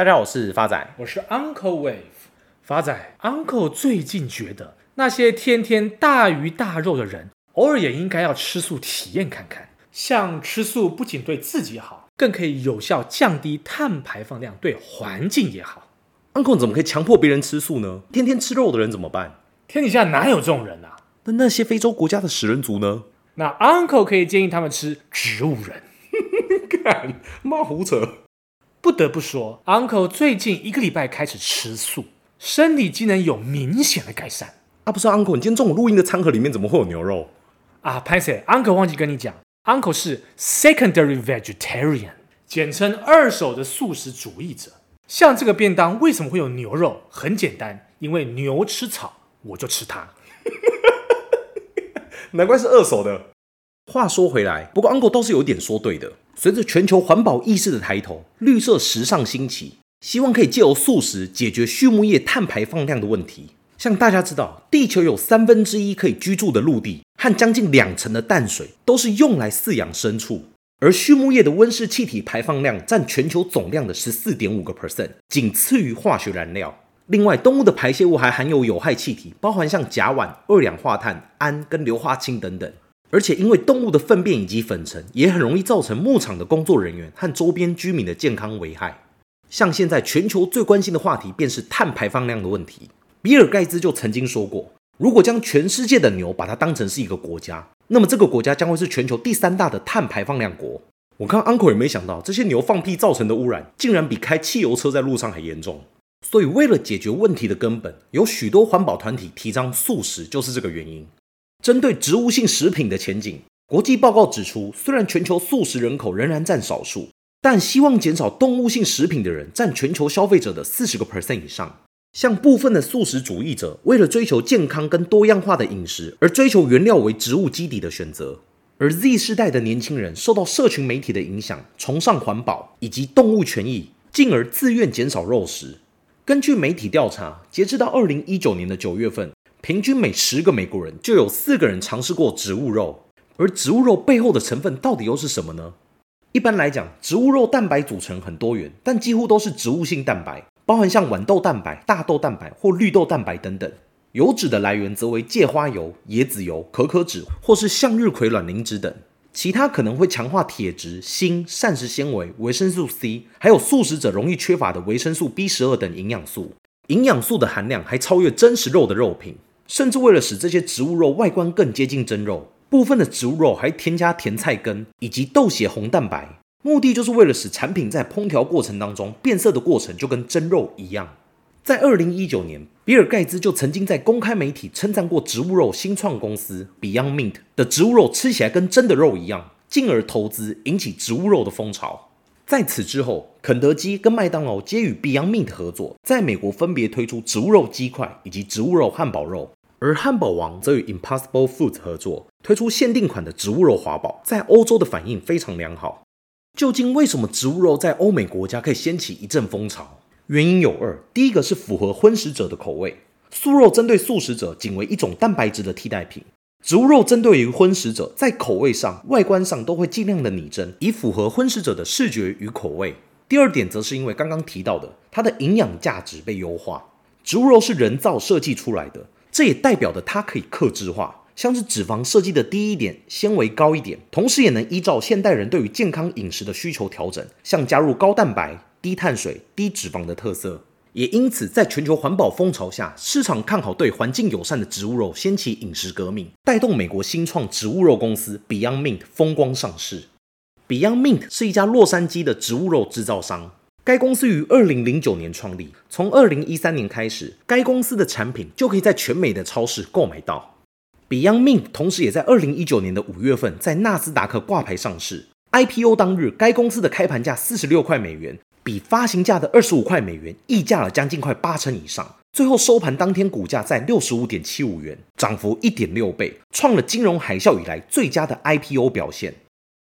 大家好，我是发仔，我是 Uncle Wave。发仔，Uncle 最近觉得那些天天大鱼大肉的人，偶尔也应该要吃素体验看看。像吃素不仅对自己好，更可以有效降低碳排放量，对环境也好。Uncle 怎么可以强迫别人吃素呢？天天吃肉的人怎么办？天底下哪有这种人啊？那那些非洲国家的食人族呢？那 Uncle 可以建议他们吃植物人。干，妈胡扯！不得不说，Uncle 最近一个礼拜开始吃素，生理机能有明显的改善。啊，不是 Uncle，你今天中午录音的餐盒里面怎么会有牛肉？啊，拍谢，Uncle 忘记跟你讲，Uncle 是 secondary vegetarian，简称二手的素食主义者。像这个便当为什么会有牛肉？很简单，因为牛吃草，我就吃它。难怪是二手的。话说回来，不过 Uncle 倒是有点说对的。随着全球环保意识的抬头，绿色时尚兴起，希望可以借由素食解决畜牧业碳排放量的问题。像大家知道，地球有三分之一可以居住的陆地和将近两成的淡水都是用来饲养牲畜，而畜牧业的温室气体排放量占全球总量的十四点五个 percent，仅次于化学燃料。另外，动物的排泄物还含有有害气体，包含像甲烷、二氧化碳、氨跟硫化氢等等。而且，因为动物的粪便以及粉尘，也很容易造成牧场的工作人员和周边居民的健康危害。像现在全球最关心的话题，便是碳排放量的问题。比尔盖茨就曾经说过，如果将全世界的牛把它当成是一个国家，那么这个国家将会是全球第三大的碳排放量国。我看 Uncle 也没想到，这些牛放屁造成的污染，竟然比开汽油车在路上还严重。所以，为了解决问题的根本，有许多环保团体提倡素食，就是这个原因。针对植物性食品的前景，国际报告指出，虽然全球素食人口仍然占少数，但希望减少动物性食品的人占全球消费者的四十个 percent 以上。像部分的素食主义者，为了追求健康跟多样化的饮食，而追求原料为植物基底的选择。而 Z 世代的年轻人受到社群媒体的影响，崇尚环保以及动物权益，进而自愿减少肉食。根据媒体调查，截至到二零一九年的九月份，平均每十个美国人就有四个人尝试过植物肉。而植物肉背后的成分到底又是什么呢？一般来讲，植物肉蛋白组成很多元，但几乎都是植物性蛋白，包含像豌豆蛋白、大豆蛋白或绿豆蛋白等等。油脂的来源则为芥花油、椰子油、可可脂或是向日葵卵磷脂等。其他可能会强化铁质、锌、膳食纤维、维生素 C，还有素食者容易缺乏的维生素 B 十二等营养素。营养素的含量还超越真实肉的肉品，甚至为了使这些植物肉外观更接近真肉，部分的植物肉还添加甜菜根以及豆血红蛋白，目的就是为了使产品在烹调过程当中变色的过程就跟真肉一样。在二零一九年，比尔盖茨就曾经在公开媒体称赞过植物肉新创公司 Beyond Meat 的植物肉吃起来跟真的肉一样，进而投资引起植物肉的风潮。在此之后，肯德基跟麦当劳皆与 Beyond Meat 合作，在美国分别推出植物肉鸡块以及植物肉汉堡肉，而汉堡王则与 Impossible Foods 合作，推出限定款的植物肉华堡，在欧洲的反应非常良好。究竟为什么植物肉在欧美国家可以掀起一阵风潮？原因有二，第一个是符合荤食者的口味，素肉针对素食者仅为一种蛋白质的替代品，植物肉针对于荤食者，在口味上、外观上都会尽量的拟真，以符合荤食者的视觉与口味。第二点则是因为刚刚提到的，它的营养价值被优化，植物肉是人造设计出来的，这也代表着它可以克制化，像是脂肪设计的低一点，纤维高一点，同时也能依照现代人对于健康饮食的需求调整，像加入高蛋白。低碳水、低脂肪的特色，也因此在全球环保风潮下，市场看好对环境友善的植物肉，掀起饮食革命，带动美国新创植物肉公司 Beyond Meat 风光上市。Beyond Meat 是一家洛杉矶的植物肉制造商，该公司于二零零九年创立，从二零一三年开始，该公司的产品就可以在全美的超市购买到。Beyond Meat 同时也在二零一九年的五月份在纳斯达克挂牌上市，IPO 当日，该公司的开盘价四十六块美元。比发行价的二十五块美元溢价了将近快八成以上，最后收盘当天股价在六十五点七五元，涨幅一点六倍，创了金融海啸以来最佳的 IPO 表现。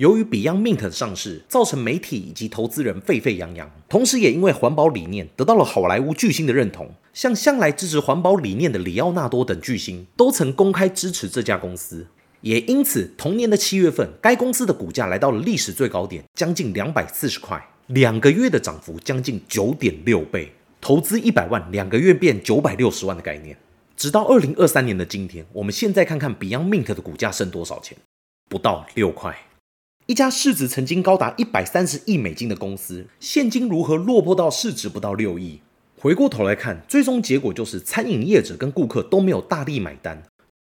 由于 Beyond Mint 的上市，造成媒体以及投资人沸沸扬扬，同时也因为环保理念得到了好莱坞巨星的认同，像向来支持环保理念的李奥纳多等巨星都曾公开支持这家公司，也因此同年的七月份，该公司的股价来到了历史最高点，将近两百四十块。两个月的涨幅将近九点六倍，投资一百万，两个月变九百六十万的概念。直到二零二三年的今天，我们现在看看 Beyond Mint 的股价剩多少钱？不到六块。一家市值曾经高达一百三十亿美金的公司，现今如何落魄到市值不到六亿？回过头来看，最终结果就是餐饮业者跟顾客都没有大力买单。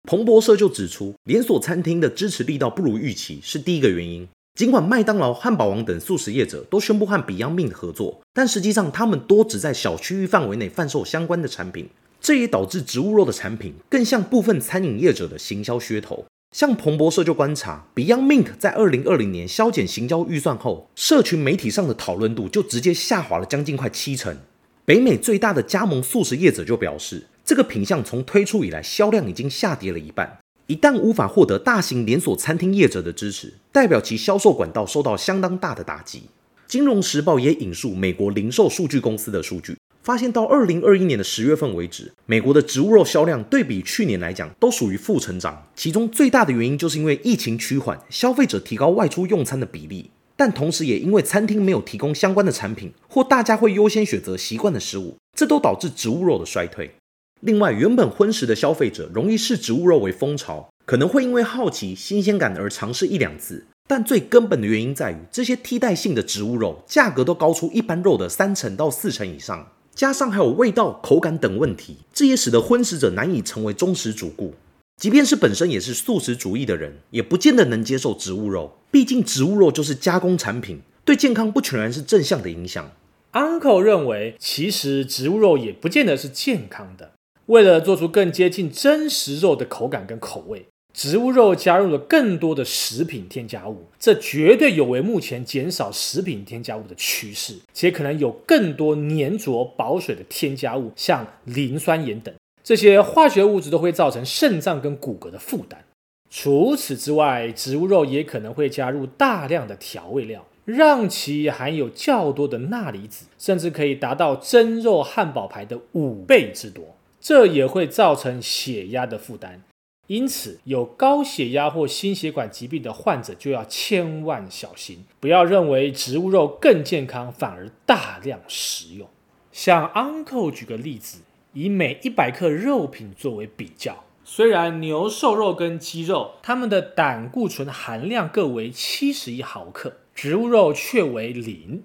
彭博社就指出，连锁餐厅的支持力道不如预期是第一个原因。尽管麦当劳、汉堡王等素食业者都宣布和 Beyond Mint 合作，但实际上他们多只在小区域范围内贩售相关的产品，这也导致植物肉的产品更像部分餐饮业者的行销噱头。像彭博社就观察，Beyond Mint 在二零二零年削减行销预算后，社群媒体上的讨论度就直接下滑了将近快七成。北美最大的加盟素食业者就表示，这个品项从推出以来销量已经下跌了一半。一旦无法获得大型连锁餐厅业者的支持，代表其销售管道受到相当大的打击。金融时报也引述美国零售数据公司的数据，发现到二零二一年的十月份为止，美国的植物肉销量对比去年来讲都属于负成长。其中最大的原因就是因为疫情趋缓，消费者提高外出用餐的比例，但同时也因为餐厅没有提供相关的产品，或大家会优先选择习惯的食物，这都导致植物肉的衰退。另外，原本荤食的消费者容易视植物肉为风潮，可能会因为好奇、新鲜感而尝试一两次。但最根本的原因在于，这些替代性的植物肉价格都高出一般肉的三成到四成以上，加上还有味道、口感等问题，这也使得荤食者难以成为忠实主顾。即便是本身也是素食主义的人，也不见得能接受植物肉。毕竟植物肉就是加工产品，对健康不全然是正向的影响。Uncle 认为，其实植物肉也不见得是健康的。为了做出更接近真实肉的口感跟口味，植物肉加入了更多的食品添加物，这绝对有违目前减少食品添加物的趋势，且可能有更多粘着保水的添加物，像磷酸盐等，这些化学物质都会造成肾脏跟骨骼的负担。除此之外，植物肉也可能会加入大量的调味料，让其含有较多的钠离子，甚至可以达到真肉汉堡排的五倍之多。这也会造成血压的负担，因此有高血压或心血管疾病的患者就要千万小心，不要认为植物肉更健康，反而大量食用。像 Uncle 举个例子，以每一百克肉品作为比较，虽然牛瘦肉跟鸡肉它们的胆固醇含量各为七十一毫克，植物肉却为零。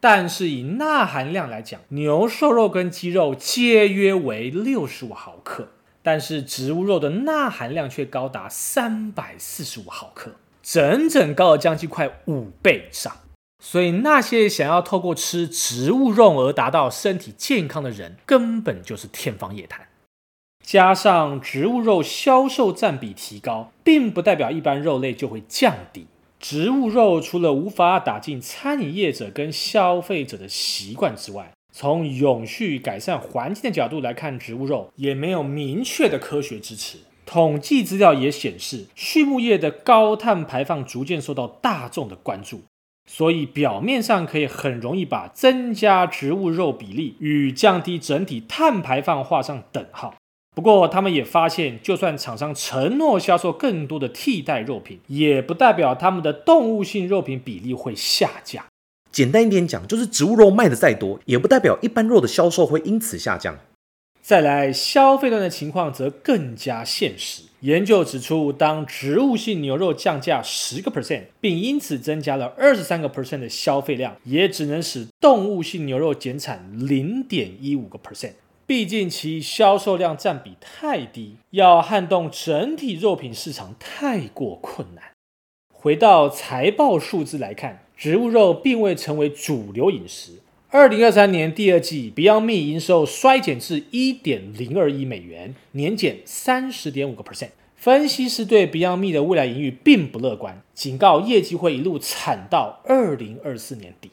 但是以钠含量来讲，牛瘦肉跟鸡肉皆约为六十五毫克，但是植物肉的钠含量却高达三百四十五毫克，整整高了将近快五倍以上。所以那些想要透过吃植物肉而达到身体健康的人，根本就是天方夜谭。加上植物肉销售占比提高，并不代表一般肉类就会降低。植物肉除了无法打进餐饮业者跟消费者的习惯之外，从永续改善环境的角度来看，植物肉也没有明确的科学支持。统计资料也显示，畜牧业的高碳排放逐渐受到大众的关注，所以表面上可以很容易把增加植物肉比例与降低整体碳排放画上等号。不过，他们也发现，就算厂商承诺销售更多的替代肉品，也不代表他们的动物性肉品比例会下降。简单一点讲，就是植物肉卖得再多，也不代表一般肉的销售会因此下降。再来，消费端的情况则更加现实。研究指出，当植物性牛肉降价十个 percent，并因此增加了二十三个 percent 的消费量，也只能使动物性牛肉减产零点一五个 percent。毕竟其销售量占比太低，要撼动整体肉品市场太过困难。回到财报数字来看，植物肉并未成为主流饮食。二零二三年第二季，Beyond Meat 营收衰减至一点零二亿美元，年减三十点五个 percent。分析师对 Beyond Meat 的未来盈余并不乐观，警告业绩会一路惨到二零二四年底。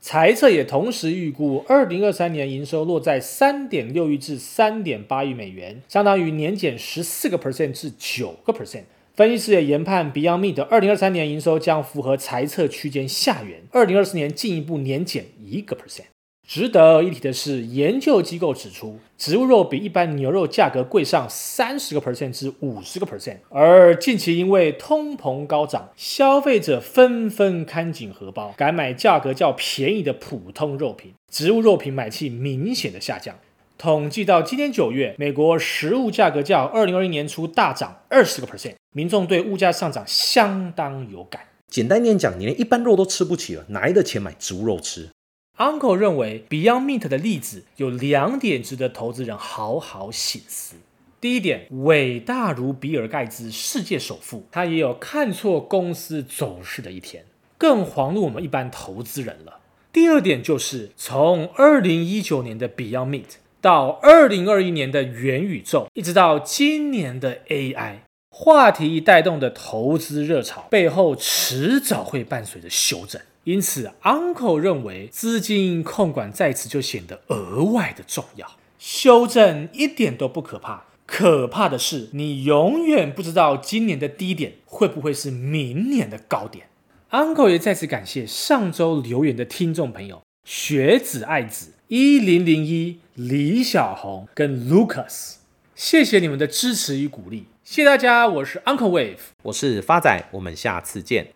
财测也同时预估，二零二三年营收落在三点六亿至三点八亿美元，相当于年减十四个 percent 至九个 percent。分析师也研判，Beyond Meat 的二零二三年营收将符合财测区间下缘，二零二四年进一步年减一个 percent。值得一提的是，研究机构指出，植物肉比一般牛肉价格贵上三十个 percent 至五十个 percent。而近期因为通膨高涨，消费者纷纷看紧荷包，改买价格较便宜的普通肉品，植物肉品买气明显的下降。统计到今年九月，美国食物价格较二零二一年初大涨二十个 percent，民众对物价上涨相当有感。简单点讲，你连一般肉都吃不起了，哪来的钱买植物肉吃？Uncle 认为 Beyond Meat 的例子有两点值得投资人好好省思。第一点，伟大如比尔盖茨，世界首富，他也有看错公司走势的一天，更遑论我们一般投资人了。第二点就是，从二零一九年的 Beyond Meat 到二零二一年的元宇宙，一直到今年的 AI，话题带动的投资热潮背后，迟早会伴随着修正。因此，Uncle 认为资金控管在此就显得额外的重要。修正一点都不可怕，可怕的是你永远不知道今年的低点会不会是明年的高点。Uncle 也再次感谢上周留言的听众朋友：学子爱子一零零一、李小红跟 Lucas，谢谢你们的支持与鼓励，谢谢大家。我是 Uncle Wave，我是发仔，我们下次见。